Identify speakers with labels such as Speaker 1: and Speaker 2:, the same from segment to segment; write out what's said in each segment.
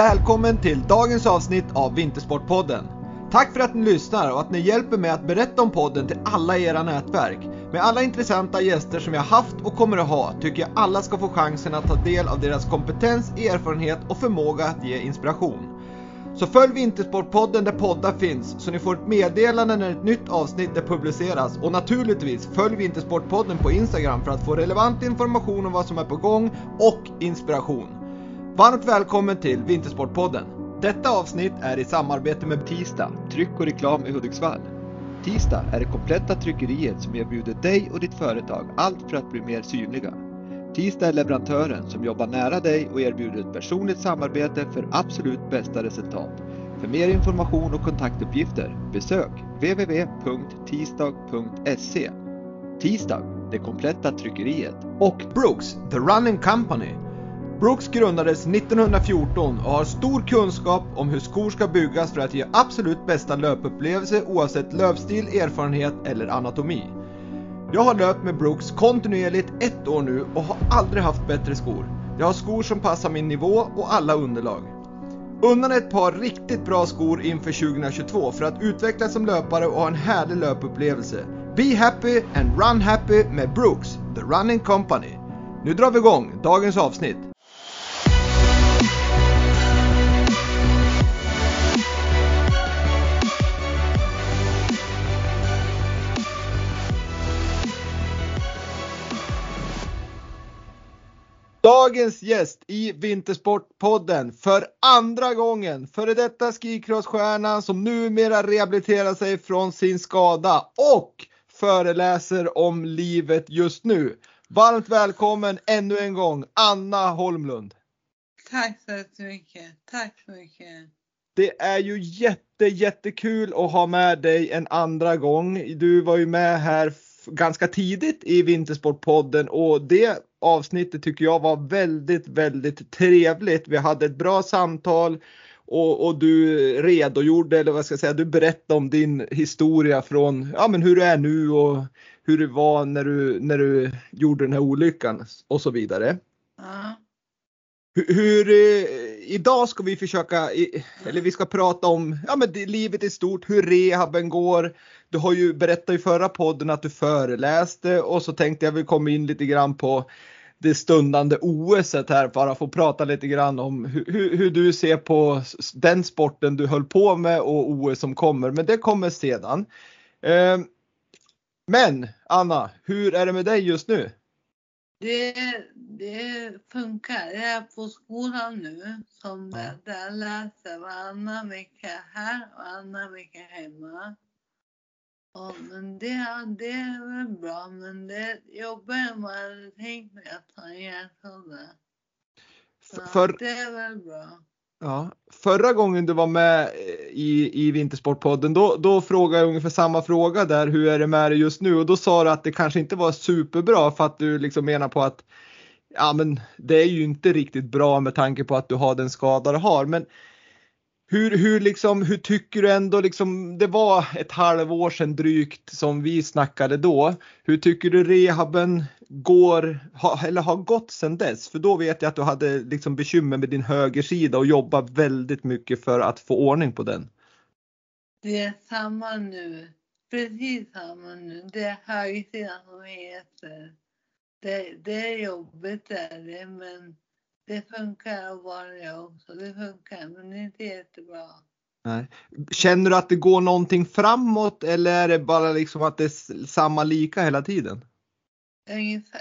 Speaker 1: Välkommen till dagens avsnitt av Vintersportpodden. Tack för att ni lyssnar och att ni hjälper mig att berätta om podden till alla era nätverk. Med alla intressanta gäster som jag haft och kommer att ha tycker jag alla ska få chansen att ta del av deras kompetens, erfarenhet och förmåga att ge inspiration. Så följ Vintersportpodden där poddar finns så ni får ett meddelande när ett nytt avsnitt är publiceras och naturligtvis följ Vintersportpodden på Instagram för att få relevant information om vad som är på gång och inspiration. Varmt välkommen till Vintersportpodden. Detta avsnitt är i samarbete med Tisdag, tryck och reklam i Hudiksvall. Tisdag är det kompletta tryckeriet som erbjuder dig och ditt företag allt för att bli mer synliga. Tisdag är leverantören som jobbar nära dig och erbjuder ett personligt samarbete för absolut bästa resultat. För mer information och kontaktuppgifter besök www.tisdag.se. Tisdag, det kompletta tryckeriet. Och Brooks, The Running Company. Brooks grundades 1914 och har stor kunskap om hur skor ska byggas för att ge absolut bästa löpupplevelse oavsett löpstil, erfarenhet eller anatomi. Jag har löpt med Brooks kontinuerligt ett år nu och har aldrig haft bättre skor. Jag har skor som passar min nivå och alla underlag. Undan ett par riktigt bra skor inför 2022 för att utvecklas som löpare och ha en härlig löpupplevelse. Be happy and run happy med Brooks, The Running Company. Nu drar vi igång dagens avsnitt. Dagens gäst i Vintersportpodden för andra gången, före detta skicrossstjärnan som numera rehabiliterar sig från sin skada och föreläser om livet just nu. Varmt välkommen ännu en gång Anna Holmlund.
Speaker 2: Tack så mycket. Tack så mycket.
Speaker 1: Det är ju jätte, jättekul att ha med dig en andra gång. Du var ju med här ganska tidigt i Vintersportpodden och det avsnittet tycker jag var väldigt, väldigt trevligt. Vi hade ett bra samtal och, och, du redogjorde, eller vad ska jag säga, du berättade om din historia från, ja men hur du är nu och hur det var när du, när du gjorde den här olyckan och så vidare.
Speaker 2: Ja.
Speaker 1: Hur, hur idag ska vi försöka, eller vi ska prata om ja, men livet i stort, hur rehaben går. Du har ju berättat i förra podden att du föreläste och så tänkte jag vi komma in lite grann på det stundande OS här bara få prata lite grann om hur, hur, du ser på den sporten du höll på med och OS som kommer. Men det kommer sedan. Men Anna, hur är det med dig just nu?
Speaker 2: Det, det funkar. Jag är på skolan nu som där läser varannan vecka här och varannan vecka hemma. Ja, men det, det är väl bra, men det är jobbigare än vad jag hade tänkt mig att ta en hjärnskada.
Speaker 1: För,
Speaker 2: det är väl bra.
Speaker 1: Ja, förra gången du var med i, i Vintersportpodden då, då frågade jag ungefär samma fråga där. Hur är det med dig just nu? Och då sa du att det kanske inte var superbra för att du liksom menar på att ja, men det är ju inte riktigt bra med tanke på att du har den skada du har. Men hur, hur, liksom, hur tycker du ändå liksom, det var ett halvår sedan drygt som vi snackade då. Hur tycker du rehaben går, ha, eller har gått sedan dess? För då vet jag att du hade liksom bekymmer med din högersida och jobbade väldigt mycket för att få ordning på den.
Speaker 2: Det är samma nu, precis samma nu. Det är högersidan som heter. Det, det är jobbigt är det, men det funkar att vara det också. Det funkar, men det är inte jättebra.
Speaker 1: Nej. Känner du att det går någonting framåt eller är det bara liksom att det är samma lika hela tiden?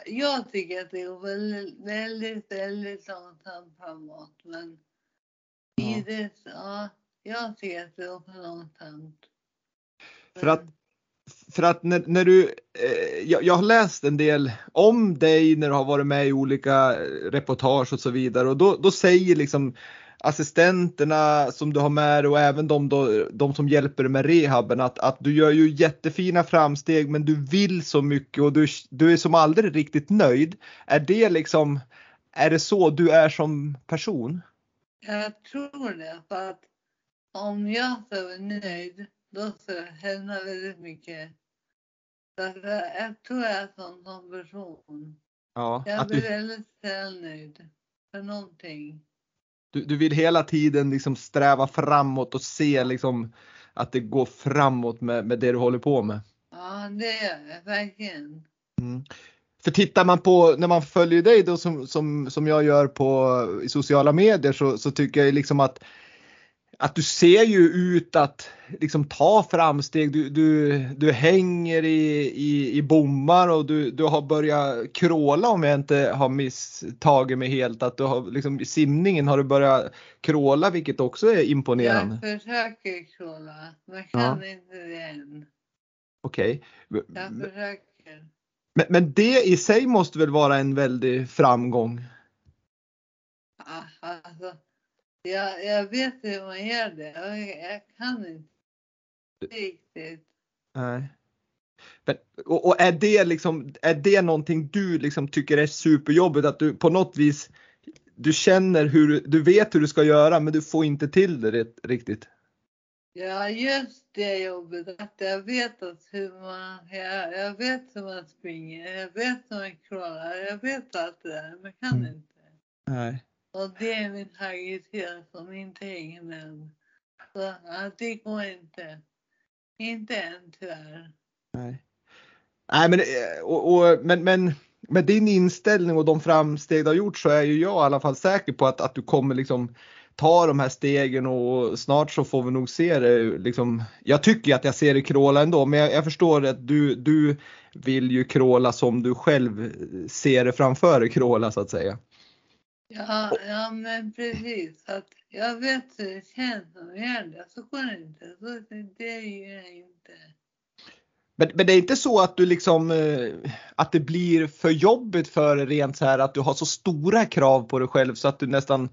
Speaker 2: Jag tycker att det går väldigt, väldigt, väldigt långsamt framåt. Men ja. i det, ja, jag tycker att det går för långsamt.
Speaker 1: För att för att när, när du, eh, jag, jag, har läst en del om dig när du har varit med i olika eh, reportage och så vidare och då, då säger liksom assistenterna som du har med dig och även de, då, de som hjälper dig med rehaben att, att du gör ju jättefina framsteg men du vill så mycket och du, du är som aldrig riktigt nöjd. Är det liksom, är det så du är som person?
Speaker 2: Jag tror det för att om jag är nöjd då ska det hända väldigt mycket. Jag tror jag är sån som person.
Speaker 1: Ja,
Speaker 2: jag blir du... väldigt nöjd för någonting.
Speaker 1: Du, du vill hela tiden liksom sträva framåt och se liksom att det går framåt med, med det du håller på med.
Speaker 2: Ja, det gör jag verkligen.
Speaker 1: Mm. För tittar man på när man följer dig då som, som, som jag gör på i sociala medier så, så tycker jag liksom att att du ser ju ut att liksom ta framsteg. Du, du, du hänger i, i, i bommar och du, du har börjat kråla om jag inte har misstagit mig helt. Att du har liksom, I simningen har du börjat kråla vilket också är imponerande.
Speaker 2: Jag försöker kråla, men kan ja. inte det än.
Speaker 1: Okej.
Speaker 2: Okay. Jag försöker.
Speaker 1: Men, men det i sig måste väl vara en väldig framgång?
Speaker 2: Ja, alltså jag, jag vet hur man gör det. Jag, jag kan inte riktigt.
Speaker 1: Nej. Men, och, och, är det liksom, är det någonting du liksom tycker är superjobbigt att du på något vis du känner hur du vet hur du ska göra men du får inte till det riktigt?
Speaker 2: Ja, just det jobbet att jag vet att hur man, jag, jag vet hur man springer, jag vet hur man krålar, jag vet allt det där men kan mm. inte.
Speaker 1: Nej.
Speaker 2: Och det är min taggighet som inte hänger med. Så att det går inte. Inte än tyvärr.
Speaker 1: Nej. Nej men, eh, och, och, men, men med din inställning och de framsteg du har gjort så är ju jag i alla fall säker på att, att du kommer liksom ta de här stegen och snart så får vi nog se det liksom. Jag tycker att jag ser det kråla ändå men jag, jag förstår att du, du vill ju kråla som du själv ser det framför dig kråla så att säga.
Speaker 2: Ja, ja men precis. Att jag vet hur det känns som gäller, så går det inte. Så det gör jag inte.
Speaker 1: Men, men det är inte så att du liksom eh, att det blir för jobbigt för rent så här att du har så stora krav på dig själv så att du nästan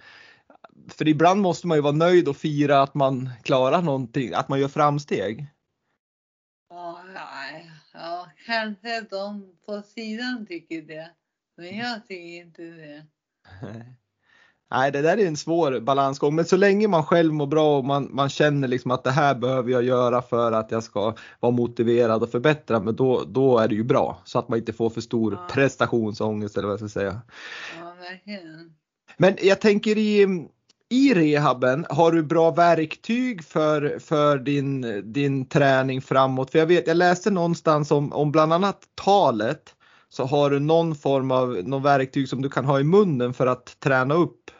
Speaker 1: för ibland måste man ju vara nöjd och fira att man klarar någonting, att man gör framsteg.
Speaker 2: Ja, ja, ja kanske de på sidan tycker det. Men jag tycker inte det.
Speaker 1: Nej, det där är en svår balansgång, men så länge man själv mår bra och man, man känner liksom att det här behöver jag göra för att jag ska vara motiverad och förbättra mig, då, då är det ju bra så att man inte får för stor ja. prestationsångest eller vad jag ska säga.
Speaker 2: Ja, verkligen.
Speaker 1: Men jag tänker i, i rehaben, har du bra verktyg för, för din, din träning framåt? För jag vet, jag läste någonstans om, om bland annat talet så har du någon form av någon verktyg som du kan ha i munnen för att träna upp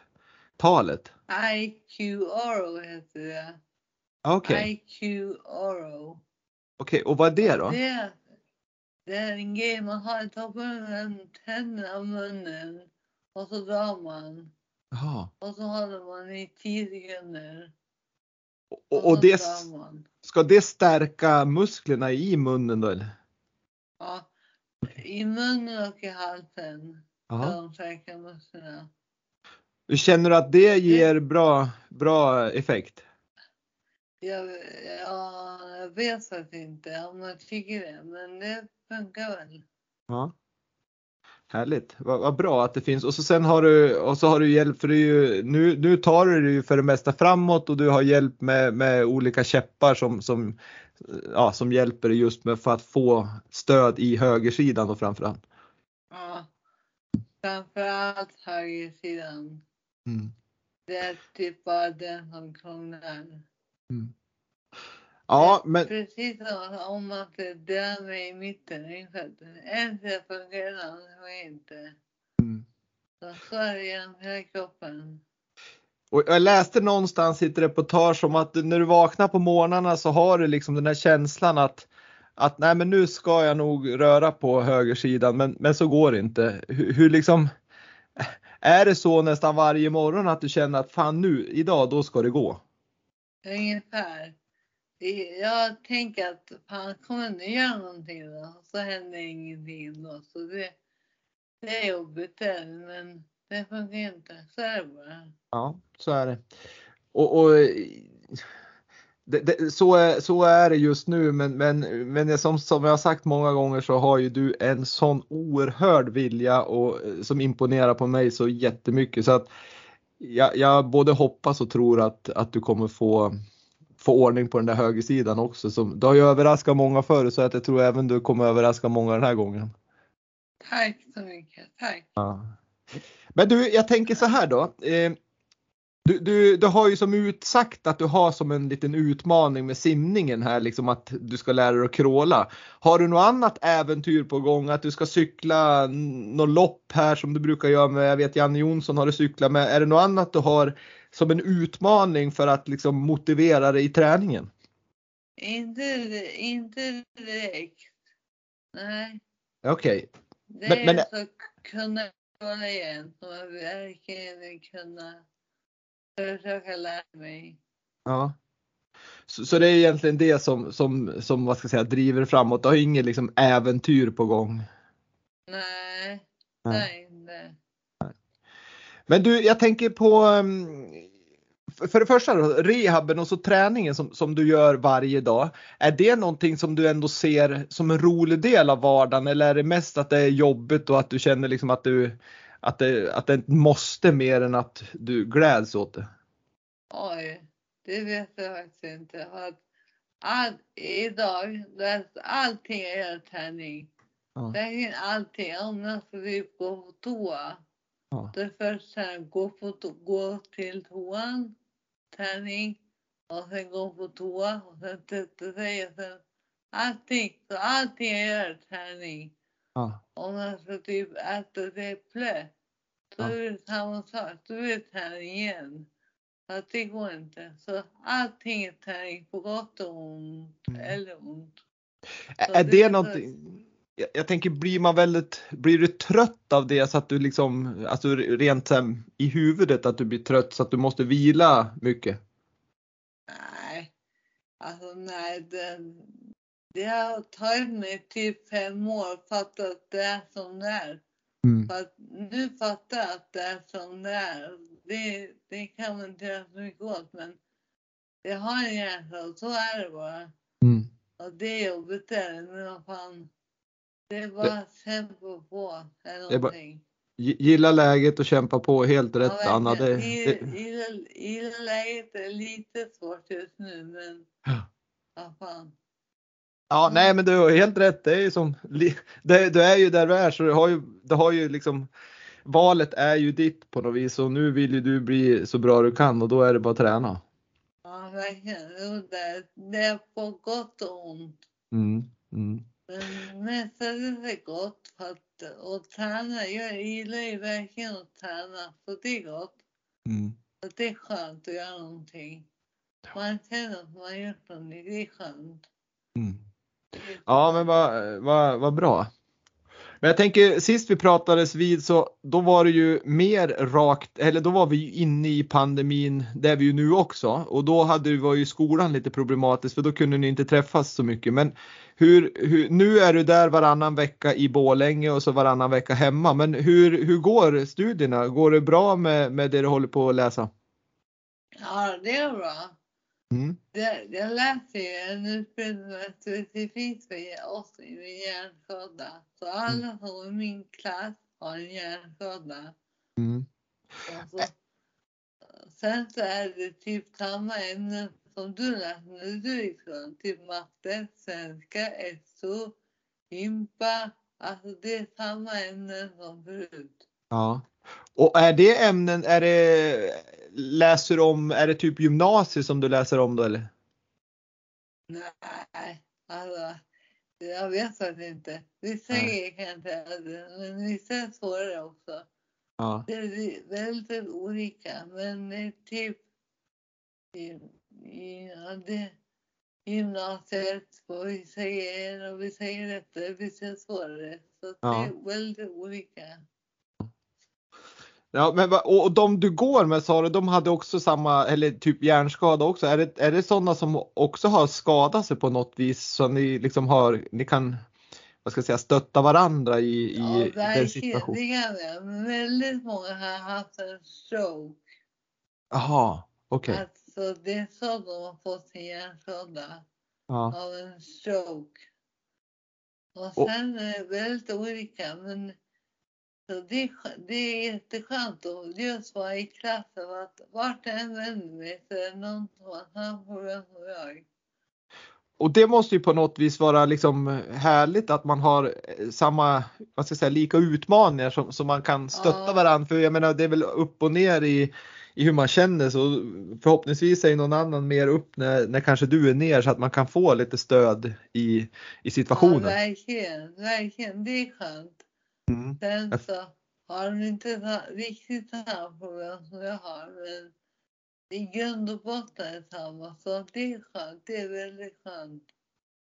Speaker 1: talet.
Speaker 2: IQ-Oro heter det.
Speaker 1: Okej.
Speaker 2: Okay. IQ-Oro.
Speaker 1: Okej, okay, och vad är det då?
Speaker 2: Det, det är en grej man har i toppen tänderna av munnen och så drar man.
Speaker 1: Jaha.
Speaker 2: Och så håller man i 10 sekunder.
Speaker 1: Och, och, och det, ska det stärka musklerna i munnen då eller?
Speaker 2: Ja, i munnen och i halsen. De musklerna.
Speaker 1: Känner du att det ger bra, bra effekt?
Speaker 2: Jag, ja, jag vet faktiskt inte om jag tycker det, men det funkar väl.
Speaker 1: Ja. Härligt, vad, vad, bra att det finns och så sen har du och så har du hjälp för ju, nu, nu tar du det ju för det mesta framåt och du har hjälp med, med olika käppar som, som, ja, som hjälper dig just med för att få stöd i högersidan och framförallt.
Speaker 2: Ja, framförallt högersidan.
Speaker 1: Mm.
Speaker 2: Det är typ bara den som krånglar.
Speaker 1: Mm. Ja, men...
Speaker 2: Precis som om man delar mig i mitten. En sida funkar, den andra inte.
Speaker 1: Mm.
Speaker 2: Så, genom hela kroppen.
Speaker 1: Och jag läste någonstans i ett reportage om att när du vaknar på morgnarna så har du liksom den här känslan att att nej men nu ska jag nog röra på högersidan men, men så går det inte. Hur, hur liksom är det så nästan varje morgon att du känner att fan nu idag då ska det gå?
Speaker 2: Ungefär. Jag tänker att fan kommer nu göra någonting då? Så händer ingenting då. Så det, det är jobbigt det, men det funkar inte. Så är det bara.
Speaker 1: Ja, så är det. Och, och det, det, så, är, så är det just nu men, men, men som, som jag har sagt många gånger så har ju du en sån oerhörd vilja och, som imponerar på mig så jättemycket så att jag, jag både hoppas och tror att, att du kommer få få ordning på den där högersidan också. Som, du har ju överraskat många förr så att jag tror även du kommer överraska många den här gången.
Speaker 2: Tack så mycket, tack.
Speaker 1: Ja. Men du, jag tänker så här då. Eh, Du, du, du har ju som utsagt att du har som en liten utmaning med simningen här, liksom att du ska lära dig att kråla. Har du något annat äventyr på gång? Att du ska cykla något lopp här som du brukar göra med, jag vet Janne Jonsson har du cyklat med. Är det något annat du har som en utmaning för att liksom motivera dig i träningen?
Speaker 2: Inte, inte direkt. Nej.
Speaker 1: Okej. Okay.
Speaker 2: Det men, är men... att kunna kolla igen och verkligen kunna försöka lära mig.
Speaker 1: Ja. Så, så, det är egentligen det som, som, som vad ska jag säga, driver framåt. Du har inget liksom äventyr på gång?
Speaker 2: Nej, nej, nej.
Speaker 1: Men du, jag tänker på um, för det första då, rehaben och så träningen som, som du gör varje dag. Är det någonting som du ändå ser som en rolig del av vardagen eller är det mest att det är jobbigt och att du känner liksom att du att det, att det måste mer än att du gläds åt det?
Speaker 2: Oj, det vet jag faktiskt inte. Att all, idag, allting är träning. Ja. Allting. Om jag ska typ gå på toa. Ja. Det första gå, på, gå till toan, träning och sen gå på toa och sen tvätta sig och sen allting. Så allting är träning. Ja. Om man ska typ äta ett äpple, då ja. är det samma sak. Då är det träning igen. Så det går inte. Så allting är träning på gott och ont, mm. eller ont.
Speaker 1: Så är det, det någonting? Jag, jag tänker, blir man väldigt, blir du trött av det så att du liksom, alltså rent i huvudet att du blir trött så att du måste vila mycket?
Speaker 2: Nej, alltså nej, det, det har tagit mig typ fem år att fatta att det är som det är. Mm. För att nu fattar jag att det är som det är. Det, det kan man inte göra så mycket åt men det har en hjärta och så är det bara. Mm. Och det är jobbigt där, men vad fan. Det är bara att kämpa på. Eller någonting.
Speaker 1: Gilla läget och kämpa på, helt rätt ja, Anna. Det,
Speaker 2: gilla, gilla läget är lite svårt just nu men ja. fan.
Speaker 1: Ja, nej men du har helt rätt. Det är ju som, det, du är ju där du är så du har ju, du har ju liksom valet är ju ditt på något vis och nu vill ju du bli så bra du kan och då är det bara att träna.
Speaker 2: Ja, verkligen. Det, det är på gott och ont. Mm, mm. Men mestadels är det gott för att och träna. Jag gillar ju verkligen att träna så det är gott. Mm. Så det är skönt att göra någonting. Man känner att man gör någonting, det är skönt.
Speaker 1: Mm. Ja, men vad, vad, vad bra. Men jag tänker sist vi pratades vid så då var det ju mer rakt, eller då var vi ju inne i pandemin, det är vi ju nu också och då hade var ju skolan lite problematiskt för då kunde ni inte träffas så mycket. Men hur, hur, nu är du där varannan vecka i Bålänge och så varannan vecka hemma. Men hur, hur går studierna? Går det bra med, med det du håller på att läsa?
Speaker 2: Ja, det är bra. Mm. Jag, jag läser ju en utbildning specifikt för oss med hjärnskada. Så alla mm. som i min klass har en hjärnskada. Mm. Så, sen så är det typ samma ämnen som du läser när du gick skolan. Typ matte, svenska, SO, gympa. Alltså det är samma ämnen som förut.
Speaker 1: Ja. Och är det ämnen, är det, läser om, är det typ gymnasiet som du läser om då eller?
Speaker 2: Nej, alltså jag vet faktiskt inte. Vissa grejer kan jag inte, men vissa är svårare också. Ja. Det är väldigt olika, men det är typ ja, det, gymnasiet på vissa grejer och vissa är lättare, vissa är svårare. Så ja. det är väldigt olika.
Speaker 1: Ja, men och de du går med sa du, de hade också samma, eller typ hjärnskada också. Är det, är det sådana som också har skadat sig på något vis så ni liksom har, ni kan, vad ska jag säga, stötta varandra i, i ja, den situationen?
Speaker 2: Ja. Väldigt många har haft en stroke.
Speaker 1: Jaha, okej. Okay.
Speaker 2: Alltså det är så de har fått sin hjärnskada. Ja. Av en stroke. Och sen är det väldigt olika men så det, det är jätteskönt att just vara i klassen. Att vart jag än vänder mig så är det någon som har samma problem som jag.
Speaker 1: Och det måste ju på något vis vara liksom härligt att man har eh, samma, vad ska jag säga, lika utmaningar som, som man kan stötta ja. varandra. För jag menar det är väl upp och ner i, i hur man känner så förhoppningsvis är någon annan mer upp när, när kanske du är ner så att man kan få lite stöd i, i situationen. Ja,
Speaker 2: verkligen, verkligen. Det är skönt. Mm. Sen så har de inte riktigt samma problem som jag har. Men i grund och botten är samma. Så det är skönt. Det är väldigt skönt.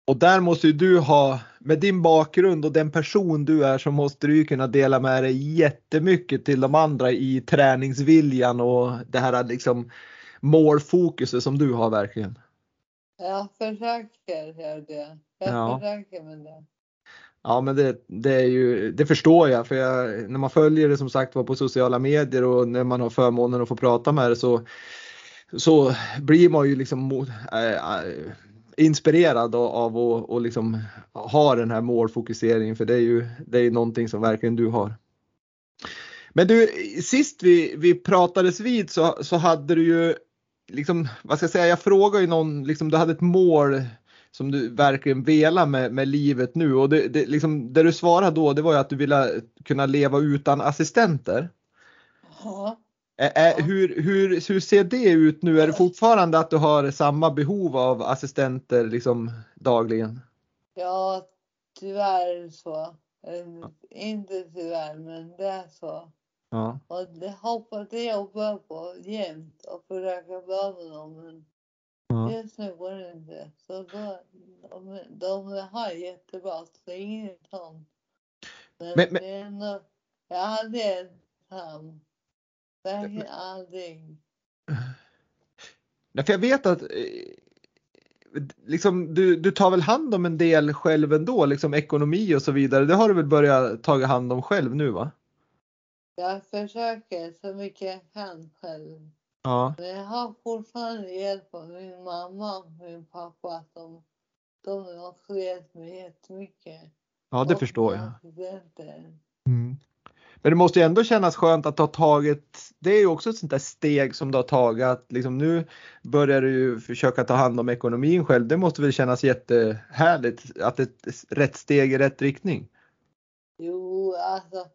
Speaker 1: Och där måste ju du ha, med din bakgrund och den person du är så måste du ju kunna dela med dig jättemycket till de andra i träningsviljan och det här liksom målfokuset som du har verkligen.
Speaker 2: Jag försöker göra det. Jag ja. försöker med det.
Speaker 1: Ja men det, det, är ju, det förstår jag för jag, när man följer det som sagt var på sociala medier och när man har förmånen att få prata med det så, så blir man ju liksom äh, inspirerad av att och liksom ha den här målfokuseringen för det är ju det är någonting som verkligen du har. Men du, sist vi, vi pratades vid så, så hade du ju liksom, vad ska jag säga, jag frågade ju någon, liksom du hade ett mål som du verkligen velar med, med livet nu och det, det, liksom, det du svarade då det var ju att du ville kunna leva utan assistenter. Ja. Ä, hur, hur, hur ser det ut nu? Är det fortfarande att du har samma behov av assistenter liksom dagligen?
Speaker 2: Ja, tyvärr så. Ja. Inte tyvärr, men det är så. Ja. Och det hoppas jag på jämt och försöka bli med dem. Ja. det inte. Så då, de, de har jättebra, så inget sånt. Men, men, men... Det är ändå, jag hade en sam Verkligen aldrig.
Speaker 1: Nej, för jag vet att eh, liksom, du, du tar väl hand om en del själv ändå, liksom ekonomi och så vidare. Det har du väl börjat ta hand om själv nu va?
Speaker 2: Jag försöker så mycket jag kan själv. Ja. Men jag har fortfarande hjälp av min mamma och min pappa. Som, de har också hjälpt mig jättemycket.
Speaker 1: Ja, det och förstår jag. Mm. Men det måste ju ändå kännas skönt att ha tagit, det är ju också ett sånt där steg som du har tagit att liksom nu börjar du ju försöka ta hand om ekonomin själv. Det måste väl kännas jättehärligt att det är ett rätt steg i rätt riktning?
Speaker 2: Jo, alltså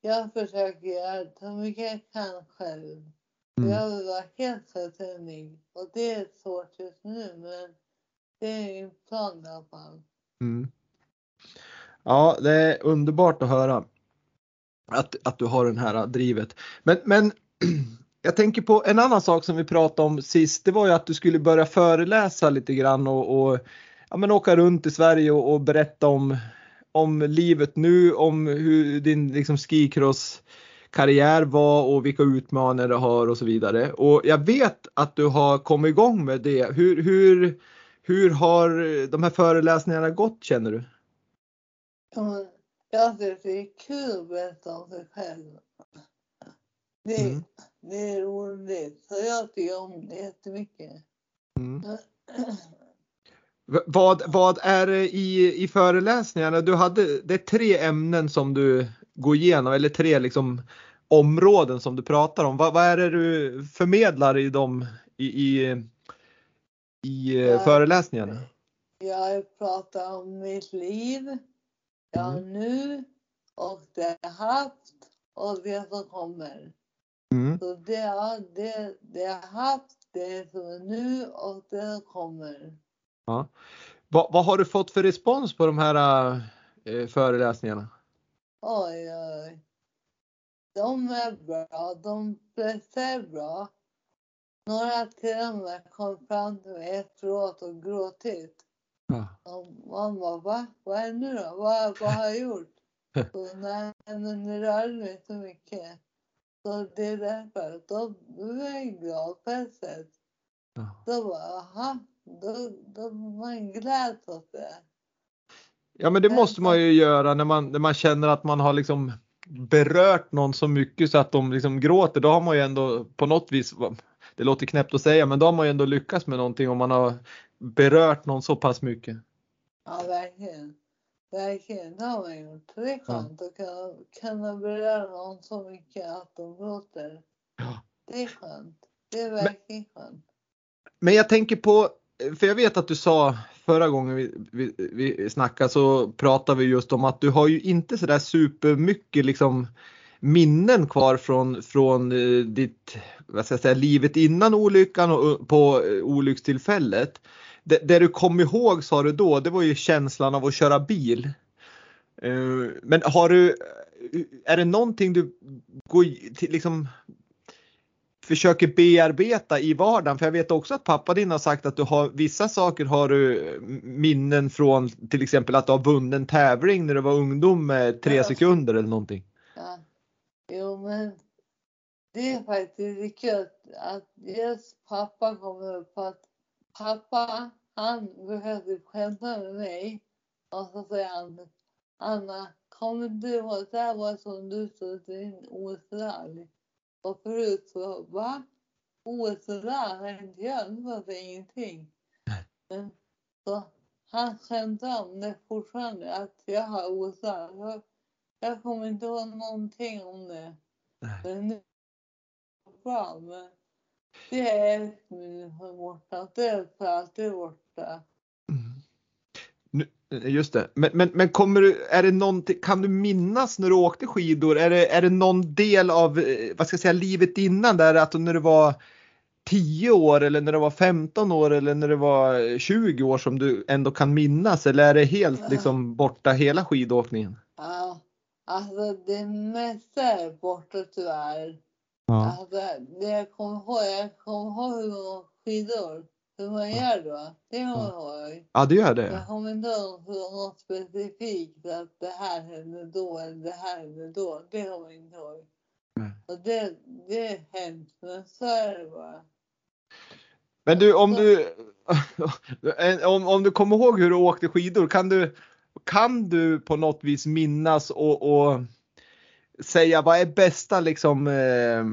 Speaker 2: jag försöker göra så mycket jag kan själv. Mm. Jag vill vara helt självständig och det är svårt just nu men det är min plan i alla fall. Mm.
Speaker 1: Ja, det är underbart att höra att, att du har den här drivet. Men, men jag tänker på en annan sak som vi pratade om sist. Det var ju att du skulle börja föreläsa lite grann och, och ja, men åka runt i Sverige och, och, berätta om, om livet nu, om hur din liksom, skicross karriär var och vilka utmaningar du har och så vidare. Och jag vet att du har kommit igång med det. Hur, hur, hur har de här föreläsningarna gått känner du?
Speaker 2: Jag tycker det är kul att berätta om sig själv. Det, mm. det är roligt. Så jag tycker om det jättemycket. Mm.
Speaker 1: Vad, vad är det i, i föreläsningarna? Du hade, det är tre ämnen som du går igenom, eller tre liksom områden som du pratar om. Vad, vad är det du förmedlar i de i, i, i jag, föreläsningarna?
Speaker 2: Jag pratar om mitt liv jag mm. nu och det jag haft och det som kommer. Mm. Så det, det, det jag haft, det som är nu och det som kommer.
Speaker 1: Ja. Vad, vad har du fått för respons på de här äh, föreläsningarna?
Speaker 2: Oj, oj. De är bra. De flesta är bra. Några till och med kom fram till mig efteråt och gråtit. Ja. Och man bara, va? Vad är det nu då? Vad, vad har jag gjort? Så, nej, men nu rör det mig så mycket. Så det är därför. Då blev jag glad på ett sätt. Ja. Då bara, aha, då, då man gläds åt det.
Speaker 1: Ja men det måste man ju göra när man, när man känner att man har liksom berört någon så mycket så att de liksom gråter. Då har man ju ändå på något vis, det låter knäppt att säga, men då har man ju ändå lyckats med någonting om man har berört någon så pass mycket.
Speaker 2: Ja, verkligen. Verkligen, det har man gjort. Det är skönt ja. att kunna, kunna beröra någon så mycket att de gråter. Ja. Det är skönt. Det är verkligen men, skönt.
Speaker 1: Men jag tänker på, för jag vet att du sa förra gången vi, vi, vi snackade så pratade vi just om att du har ju inte sådär supermycket liksom minnen kvar från, från eh, ditt, vad ska jag säga, livet innan olyckan och på eh, olyckstillfället. Det, det du kom ihåg sa du då, det var ju känslan av att köra bil. Eh, men har du, är det någonting du går till, liksom försöker bearbeta i vardagen? För jag vet också att pappa din har sagt att du har vissa saker har du minnen från till exempel att du har vunnit en tävling när du var ungdom med tre
Speaker 2: Ja.
Speaker 1: sekunder eller någonting.
Speaker 2: Ja. Jo, men det är faktiskt kul att just pappa kommer upp att pappa, han behövde skämta med mig. Och så säger han, Anna, kommer du ihåg det här var som du stod i din OS-rally? Och förut så, va? OS-rally? Har jag inte var ingenting. Men så han skämtar om det fortfarande, att jag har OS-rally. Jag- Jag kommer inte ihåg någonting om det. Men nu bra. Men det är ett minne som borta. Det är för alltid borta.
Speaker 1: Nu, just det. Men, men, men kommer du, är det någonting, kan du minnas när du åkte skidor? Är det, är det någon del av, eh, vad ska jag säga, livet innan där att när du var 10 år eller när du var 15 år eller när du var 20 år som du ändå kan minnas? Eller är det helt liksom borta hela skidåkningen?
Speaker 2: Ja, alltså det mesta är borta tyvärr.
Speaker 1: Ja.
Speaker 2: Alltså, det jag kommer ihåg, jag kommer ihåg hur skidor. Man gör då. Det kommer jag.
Speaker 1: Ja, det gör det.
Speaker 2: Jag kommer inte ihåg hur något specifikt att det här hände då eller det här hände då. Det kommer jag inte.
Speaker 1: Nej.
Speaker 2: Och det, det är hemskt, men så är det bara.
Speaker 1: Men du, om du, om, om du kommer ihåg hur du åkte skidor, kan du, kan du på något vis minnas och, och säga vad är bästa liksom eh,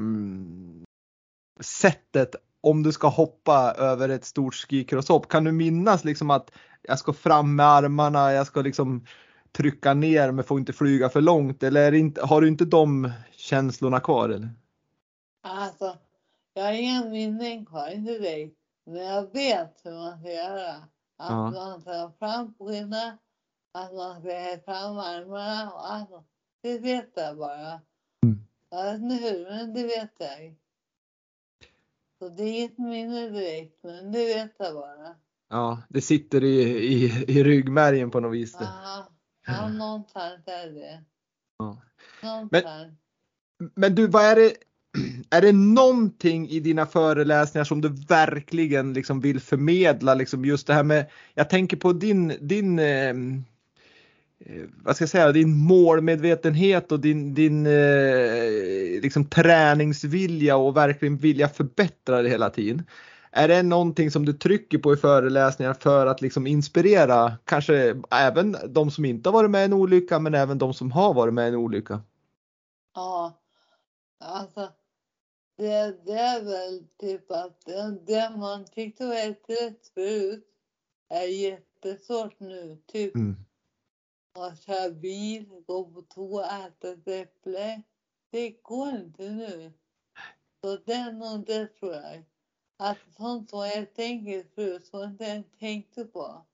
Speaker 1: sättet om du ska hoppa över ett stort skicrosshopp? Kan du minnas liksom att jag ska fram med armarna, jag ska liksom trycka ner men får inte flyga för långt eller inte, har du inte de känslorna kvar? Eller?
Speaker 2: Alltså, jag har inga minnen kvar, inte direkt. Men jag vet hur man ska göra. Att
Speaker 1: Ja.
Speaker 2: man ska frambrinna, att man ska ha fram armarna och allt. Det vet jag bara.
Speaker 1: Mm.
Speaker 2: Inte hur, men det vet jag. Så det är inget minne direkt, men det vet jag bara.
Speaker 1: Ja, det sitter i, i, i ryggmärgen på något vis. Det.
Speaker 2: Ja, ja någonstans är det.
Speaker 1: Ja.
Speaker 2: Någonstans.
Speaker 1: Men du, vad är det? Är det någonting i dina föreläsningar som du verkligen liksom vill förmedla? Liksom just det här med, jag tänker på din, din eh, eh, vad ska jag säga, din målmedvetenhet och din, din eh, liksom träningsvilja och verkligen vilja förbättra det hela tiden. Är det någonting som du trycker på i föreläsningar för att liksom inspirera kanske även de som inte har varit med i en olycka men även de som har varit med i en olycka?
Speaker 2: Ja, alltså det, det är väl typ att det, det man tyckte var helt rätt förut är jättesvårt nu. Typ
Speaker 1: Mm.
Speaker 2: Att köra bil, gå på toa, äta ett äpple. Det går inte nu. Så är nog det tror jag. Att sånt var helt enkelt förut som jag inte tänkte på.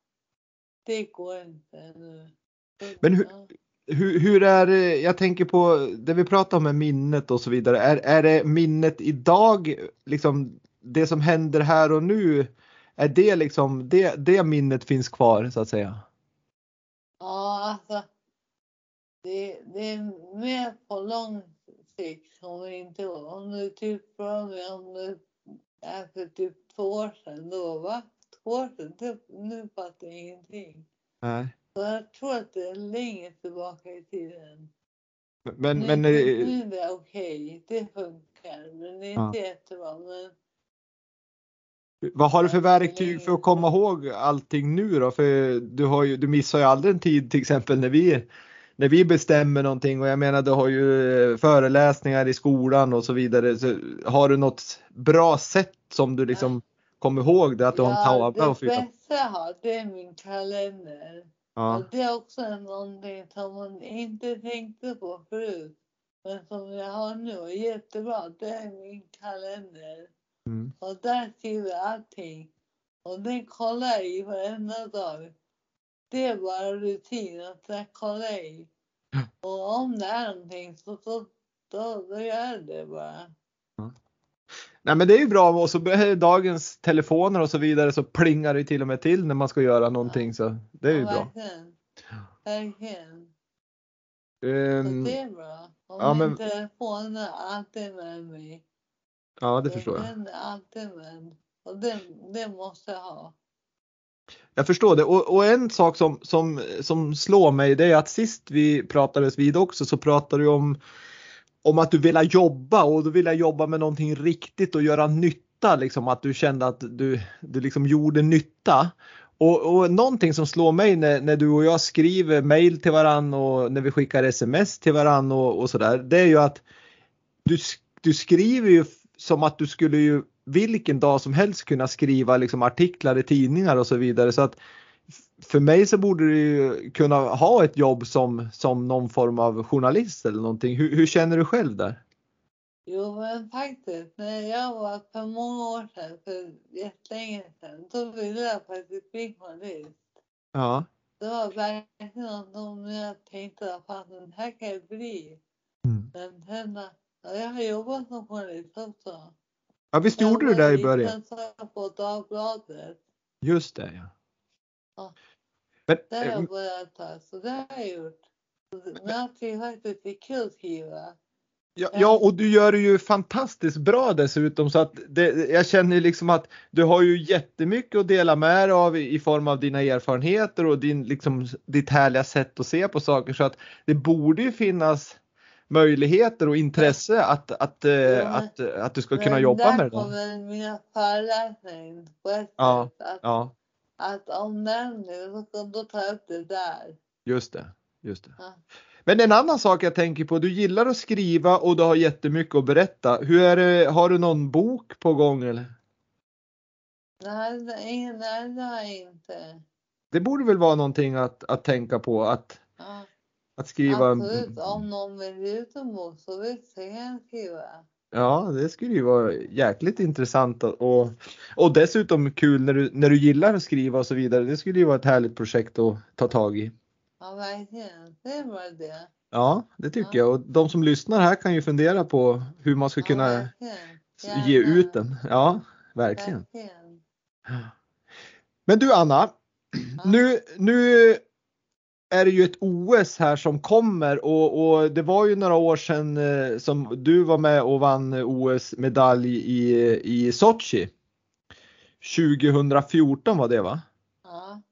Speaker 2: Det går inte nu.
Speaker 1: Men hur-. Hur, hur är jag tänker på det vi pratar om med minnet och så vidare. Är, är det minnet idag, liksom det som händer här och nu, är det liksom, det, det minnet finns kvar så att säga?
Speaker 2: Ja, alltså. Det, det är mer på lång sikt som vi inte. Om du typ frågar mig om det är för typ två år sedan då, va? Två år sedan? Typ, nu fattar jag ingenting.
Speaker 1: Nej.
Speaker 2: Så jag tror att det är längre tillbaka i tiden.
Speaker 1: Men,
Speaker 2: nu,
Speaker 1: men
Speaker 2: nu,
Speaker 1: eh,
Speaker 2: nu är det okej, det funkar. Men det är
Speaker 1: Ja.
Speaker 2: inte jättebra. Men
Speaker 1: vad har du för verktyg för att komma ihåg allting nu då? För du, ju, du missar ju aldrig en tid till exempel när vi när vi bestämmer någonting och jag menar du har ju eh, föreläsningar i skolan och så vidare. Så har du något bra sätt som du liksom kommer ihåg det att du har en tavla
Speaker 2: det
Speaker 1: att fylla?
Speaker 2: bästa jag har, det är min kalender.
Speaker 1: Ja.
Speaker 2: Och det är också någonting som man inte tänkte på förut. Men som jag har nu och jättebra, det är min kalender.
Speaker 1: Mm.
Speaker 2: Och där skriver allting. Och den kollar jag i varenda dag. Det är bara rutin att jag kollar i. Och om det är någonting så, så då, då gör jag det bara.
Speaker 1: Nej men det är ju bra och så dagens telefoner och så vidare så plingar det till och med till när man ska göra någonting så det är ju
Speaker 2: ja,
Speaker 1: bra.
Speaker 2: Verkligen. Verkligen. Så det är bra. Och
Speaker 1: ja,
Speaker 2: min
Speaker 1: men-
Speaker 2: telefon är alltid med mig.
Speaker 1: Ja det förstår jag.
Speaker 2: Den med. Och det, det måste jag ha.
Speaker 1: Jag förstår det och, och en sak som, som, som slår mig det är att sist vi pratades vid också så pratade du om, om att du ville jobba och du ville jobba med någonting riktigt och göra nytta liksom att du kände att du, du liksom gjorde nytta. Och, och någonting som slår mig när, när du och jag skriver mail till varann och när vi skickar sms till varann och, och sådär det är ju att du, du skriver ju som att du skulle ju vilken dag som helst kunna skriva liksom artiklar i tidningar och så vidare så att för mig så borde du ju kunna ha ett jobb som, som någon form av journalist eller någonting. Hur, hur känner du själv där?
Speaker 2: Jo men faktiskt, när jag var för många år sedan, för jättelänge sedan, då ville jag faktiskt bli journalist.
Speaker 1: Ja,
Speaker 2: Det var verkligen något som jag tänkte att den här kan jag bli.
Speaker 1: Mm.
Speaker 2: Men sen, ja, jag har jobbat som journalist också.
Speaker 1: ja visst gjorde du det i början?
Speaker 2: Jag på Dagbladet.
Speaker 1: Just det ja.
Speaker 2: Ja.
Speaker 1: Men,
Speaker 2: Där har
Speaker 1: eh,
Speaker 2: jag börjat ta, så det har jag gjort. Men jag tycker faktiskt det är kul att skriva.
Speaker 1: Ja, ja, och du gör det ju fantastiskt bra dessutom så att det, jag känner liksom att du har ju jättemycket att dela med dig av i, i form av dina erfarenheter och din, liksom, ditt härliga sätt att se på saker så att det borde ju finnas möjligheter och intresse att, att, eh,
Speaker 2: men-
Speaker 1: att, att du ska kunna jobba med det. där.
Speaker 2: kommer mina föreläsningar in på ett
Speaker 1: Ja,
Speaker 2: sätt. Att,
Speaker 1: Ja,
Speaker 2: att om den nu, då tar jag upp det där.
Speaker 1: just det. Just det.
Speaker 2: Ja.
Speaker 1: Men en annan sak jag tänker på, du gillar att skriva och du har jättemycket att berätta. Hur är det, har du någon bok på gång eller?
Speaker 2: Nej, det har jag inte.
Speaker 1: Det borde väl vara någonting att, att tänka på att,
Speaker 2: Ja,
Speaker 1: att skriva.
Speaker 2: absolut, om någon vill ge ut en bok så visst kan jag skriva.
Speaker 1: Ja, det skulle ju vara jäkligt intressant och, och dessutom kul när du, när du gillar att skriva och så vidare. Det skulle ju vara ett härligt projekt att ta tag i.
Speaker 2: Ja, verkligen. Det är bara det.
Speaker 1: Ja, det tycker
Speaker 2: Ja.
Speaker 1: jag och de som lyssnar här kan ju fundera på hur man ska
Speaker 2: Ja,
Speaker 1: kunna
Speaker 2: verkligen.
Speaker 1: ge ut den. Ja, verkligen.
Speaker 2: Verkligen.
Speaker 1: Men du Anna,
Speaker 2: Ja.
Speaker 1: nu, nu är det ju ett OS här som kommer och, och det var ju några år sedan eh, som du var med och vann OS-medalj i, i Sochi. 2014 var det va?
Speaker 2: Ja.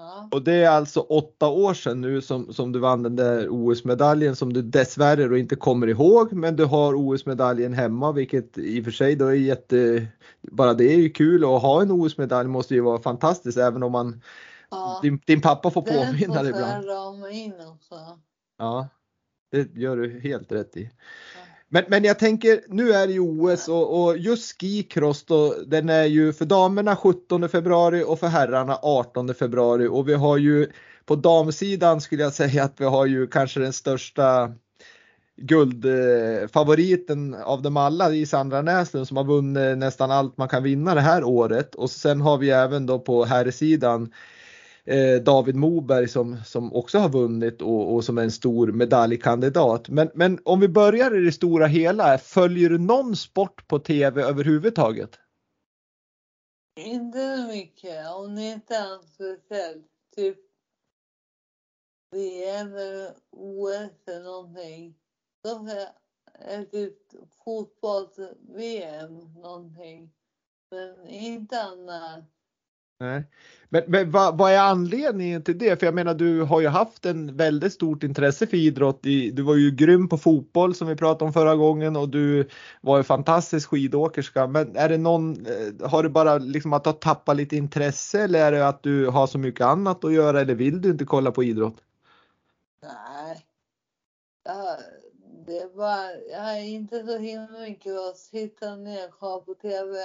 Speaker 2: Ja.
Speaker 1: Och det är alltså åtta år sedan nu som, som du vann den där OS-medaljen som du dessvärre då inte kommer ihåg men du har OS-medaljen hemma vilket i och för sig då är jätte, bara det är ju kul och att ha en OS-medalj måste ju vara fantastiskt även om man,
Speaker 2: ja.
Speaker 1: din, din pappa får påminna dig ibland.
Speaker 2: rama in också.
Speaker 1: Ja, det gör du helt rätt i. Men, men jag tänker, nu är det ju OS och, och just skicross då, den är ju för damerna 17 februari och för herrarna 18 februari och vi har ju på damsidan skulle jag säga att vi har ju kanske den största guldfavoriten av dem alla i Sandra Näslund som har vunnit nästan allt man kan vinna det här året och sen har vi även då på herrsidan eh, David Moberg som, som också har vunnit och, och som är en stor medaljkandidat. Men, men om vi börjar i det stora hela, följer du någon sport på tv överhuvudtaget?
Speaker 2: Inte så mycket, om det inte är något speciellt. Typ VM eller OS eller någonting. Då är eh, typ fotbolls-VM någonting. Men inte annat.
Speaker 1: Nej. Men, men vad, vad är anledningen till det? För jag menar du har ju haft en väldigt stort intresse för idrott. I, du var ju grym på fotboll som vi pratade om förra gången och du var en fantastisk skidåkerska. Men är det någon, eh, har du bara liksom att ha tappat lite intresse eller är det att du har så mycket annat att göra eller vill du inte kolla på idrott?
Speaker 2: Nej. Ja, det är bara, jag är inte så himla mycket att sitta ner och kolla på TV.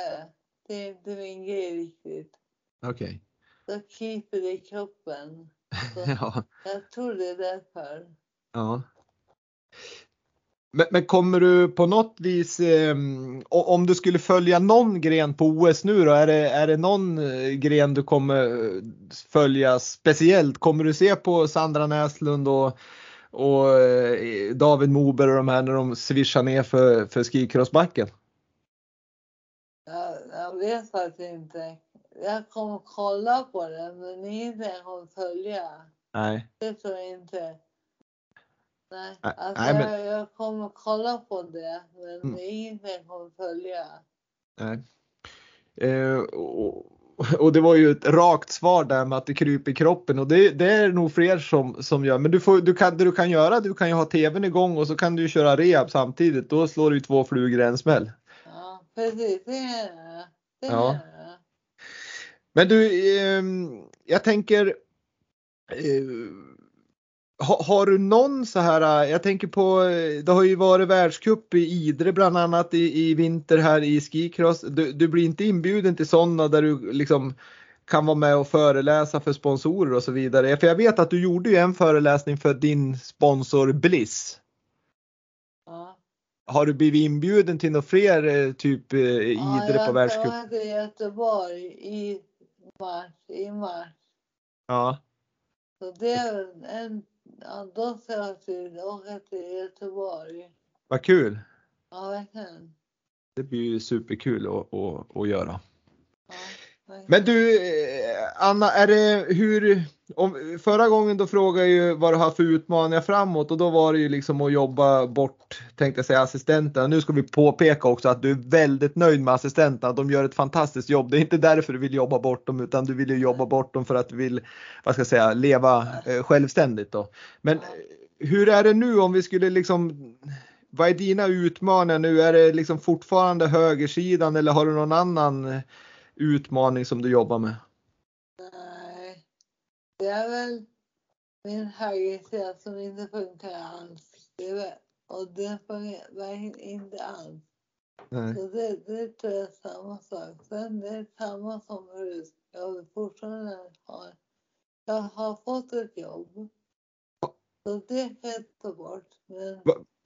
Speaker 2: Det är inte min grej riktigt.
Speaker 1: Okej.
Speaker 2: Då kryper det i kroppen. Så
Speaker 1: Ja.
Speaker 2: jag tror det är därför.
Speaker 1: Ja. Men, men kommer du på något vis, eh, om du skulle följa någon gren på OS nu då, är det, är det någon eh, gren du kommer eh, följa speciellt? Kommer du se på Sandra Näslund och, och eh, David Moberg och de här när de swishar ner för, för skicrossbacken?
Speaker 2: Jag, jag vet faktiskt inte. Jag kommer kolla på det, men inte jag kommer följa.
Speaker 1: Nej.
Speaker 2: Det tror jag inte. Nej, alltså
Speaker 1: nej, men-
Speaker 2: jag, jag kommer kolla på det, men
Speaker 1: Mm.
Speaker 2: är inget jag kommer följa.
Speaker 1: Nej. Eh, och, och det var ju ett rakt svar där med att det kryper i kroppen och det, det är nog fler som, som gör. Men du får, du kan, det du kan göra, du kan ju ha tvn igång och så kan du köra rehab samtidigt. Då slår du två flugor i en smäll.
Speaker 2: Ja, precis. Det är det. Det
Speaker 1: Ja. Men du, ehm, jag tänker. Eh, ha, har du någon så här, eh, jag tänker på, eh, det har ju varit världscup i Idre bland annat i, i vinter här i skicross. Du, du blir inte inbjuden till sådana där du liksom kan vara med och föreläsa för sponsorer och så vidare. För jag vet att du gjorde ju en föreläsning för din sponsor Bliss.
Speaker 2: Ja.
Speaker 1: Har du blivit inbjuden till några fler eh, typ eh, Idre på världscup?
Speaker 2: Ja, jag ska till Göteborg i mars. I mars.
Speaker 1: Ja.
Speaker 2: Så det är en... Ja, då ska jag till, åka till Göteborg.
Speaker 1: Vad kul!
Speaker 2: Ja, verkligen.
Speaker 1: Det blir ju superkul att, att, att göra.
Speaker 2: Ja.
Speaker 1: Men du eh, Anna, är det hur, om, förra gången då frågade jag ju vad du har för utmaningar framåt och då var det ju liksom att jobba bort, tänkte jag säga assistenterna. Nu ska vi påpeka också att du är väldigt nöjd med assistenterna. De gör ett fantastiskt jobb. Det är inte därför du vill jobba bort dem utan du vill ju jobba bort dem för att du vill, vad ska jag säga, leva eh, självständigt då. Men hur är det nu om vi skulle liksom vad är dina utmaningar nu? Är det liksom fortfarande högersidan eller har du någon annan utmaning som du jobbar med?
Speaker 2: Nej. Det är väl min högersida som inte funkar alls. Det och det fungerar verkligen inte alls.
Speaker 1: Nej.
Speaker 2: Så det, det tror jag är samma sak. Sen det är samma som förut. Jag vill fortfarande ha... Jag har fått ett jobb. Så det kan jag ta bort. Men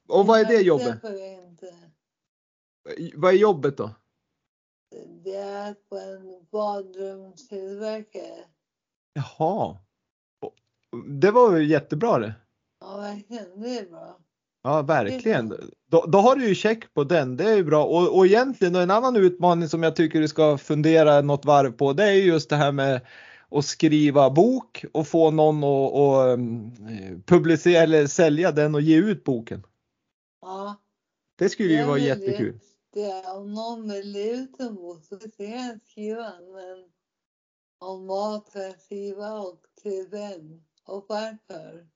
Speaker 1: Och vad är det jobbet? Vad är jobbet då?
Speaker 2: Det är på en badrumstillverkare.
Speaker 1: Jaha. Det var ju jättebra det.
Speaker 2: Ja, verkligen. Det är bra.
Speaker 1: Ja, verkligen. Då, då har du ju check på den. Det är ju bra. Och, och egentligen en annan utmaning som jag tycker du ska fundera något varv på. Det är ju just det här med att skriva bok och få någon att, att um, publicera eller sälja den och ge ut boken.
Speaker 2: Ja.
Speaker 1: Det skulle ju vara jättekul.
Speaker 2: Det, om någon en bok så ska jag skriva men om vad jag skriva och till vem och varför.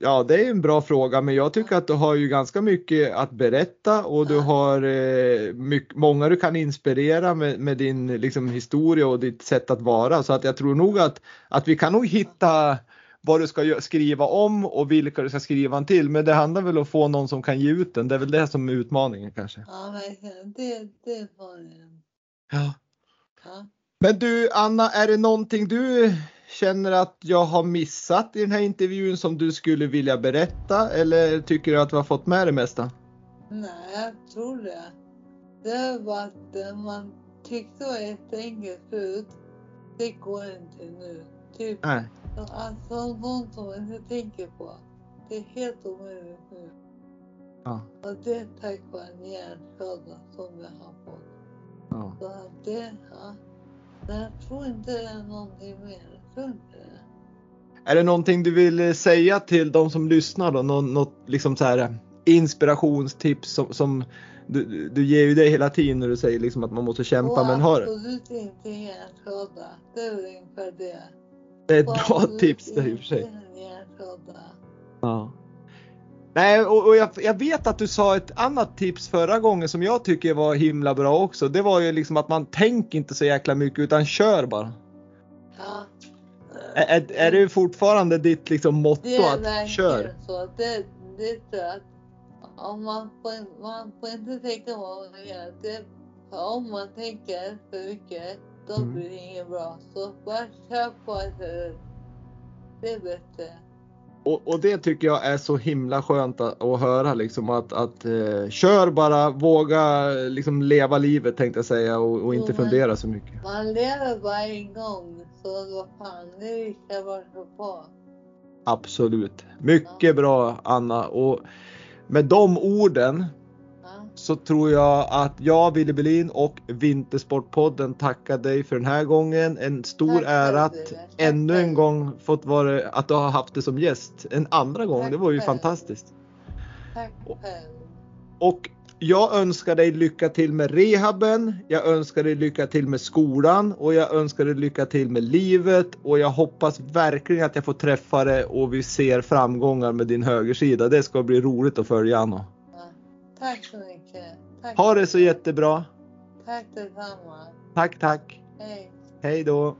Speaker 1: Ja, det är en bra fråga, men jag tycker att du har ju ganska mycket att berätta och du har eh, mycket, många du kan inspirera med, med din liksom, historia och ditt sätt att vara. Så att jag tror nog att, att vi kan nog hitta vad du ska skriva om och vilka du ska skriva den till. Men det handlar väl om att få någon som kan ge ut den. Det är väl det som är utmaningen kanske.
Speaker 2: Ja, verkligen. Det, det var det.
Speaker 1: Ja.
Speaker 2: Ja.
Speaker 1: Men du Anna, är det någonting du känner att jag har missat i den här intervjun som du skulle vilja berätta eller tycker du att vi har fått med det mesta?
Speaker 2: Nej, jag tror det. Det var att det man tyckte var jätteenkelt förut, det går inte nu. Typ,
Speaker 1: Nej.
Speaker 2: Alltså sånt som man inte tänker på. Det är helt omöjligt nu.
Speaker 1: Ja.
Speaker 2: Och det är tack vare en hjärnskada som vi har fått.
Speaker 1: Ja.
Speaker 2: Så att det, ja. Men jag tror inte det är någonting mer. Jag tror inte det.
Speaker 1: Är det någonting du vill säga till de som lyssnar då? Nå, något liksom så här inspirationstips som, som du, du- du ger ju det hela tiden när du säger liksom att man måste kämpa
Speaker 2: Och
Speaker 1: men har
Speaker 2: absolut inte hjärnskada. Det är väl ungefär det.
Speaker 1: Det är ett bra tips det i och för sig. Ja. Nej, och, och jag, jag vet att du sa ett annat tips förra gången som jag tycker var himla bra också. Det var ju liksom att man tänker inte så jäkla mycket utan kör bara.
Speaker 2: Ja.
Speaker 1: Är, är, är det fortfarande ditt liksom motto
Speaker 2: Det är
Speaker 1: att
Speaker 2: verkligen
Speaker 1: kör?
Speaker 2: så. Det, det tror jag att om man får, man får inte tänka vad man gör. Det, om man tänker för mycket, då
Speaker 1: Mm.
Speaker 2: blir det inget bra. Så bara kör på istället. Det är bättre.
Speaker 1: Och, och det tycker jag är så himla skönt att, att höra liksom att, att eh, kör bara, våga liksom leva livet tänkte jag säga och, och inte
Speaker 2: Jo,
Speaker 1: fundera så mycket.
Speaker 2: Man lever bara en gång, så vad fan, det är lika bra på.
Speaker 1: Absolut. Mycket bra Anna och med de orden
Speaker 2: Ja.
Speaker 1: Så tror jag att jag, Willy Berlin och Vintersportpodden tackar dig för den här gången. En stor
Speaker 2: Tack
Speaker 1: ära att ännu en gång fått vara, att du har haft det som gäst. En andra gång,
Speaker 2: Tack
Speaker 1: det var ju
Speaker 2: själv.
Speaker 1: fantastiskt.
Speaker 2: Tack själv.
Speaker 1: Och jag önskar dig lycka till med rehaben. Jag önskar dig lycka till med skolan och jag önskar dig lycka till med livet och jag hoppas verkligen att jag får träffa dig och vi ser framgångar med din högersida. Det ska bli roligt att följa Anna.
Speaker 2: Tack så mycket. Tack
Speaker 1: Ha det så jättebra.
Speaker 2: Tack detsamma.
Speaker 1: Tack, tack.
Speaker 2: Hej.
Speaker 1: Hej då.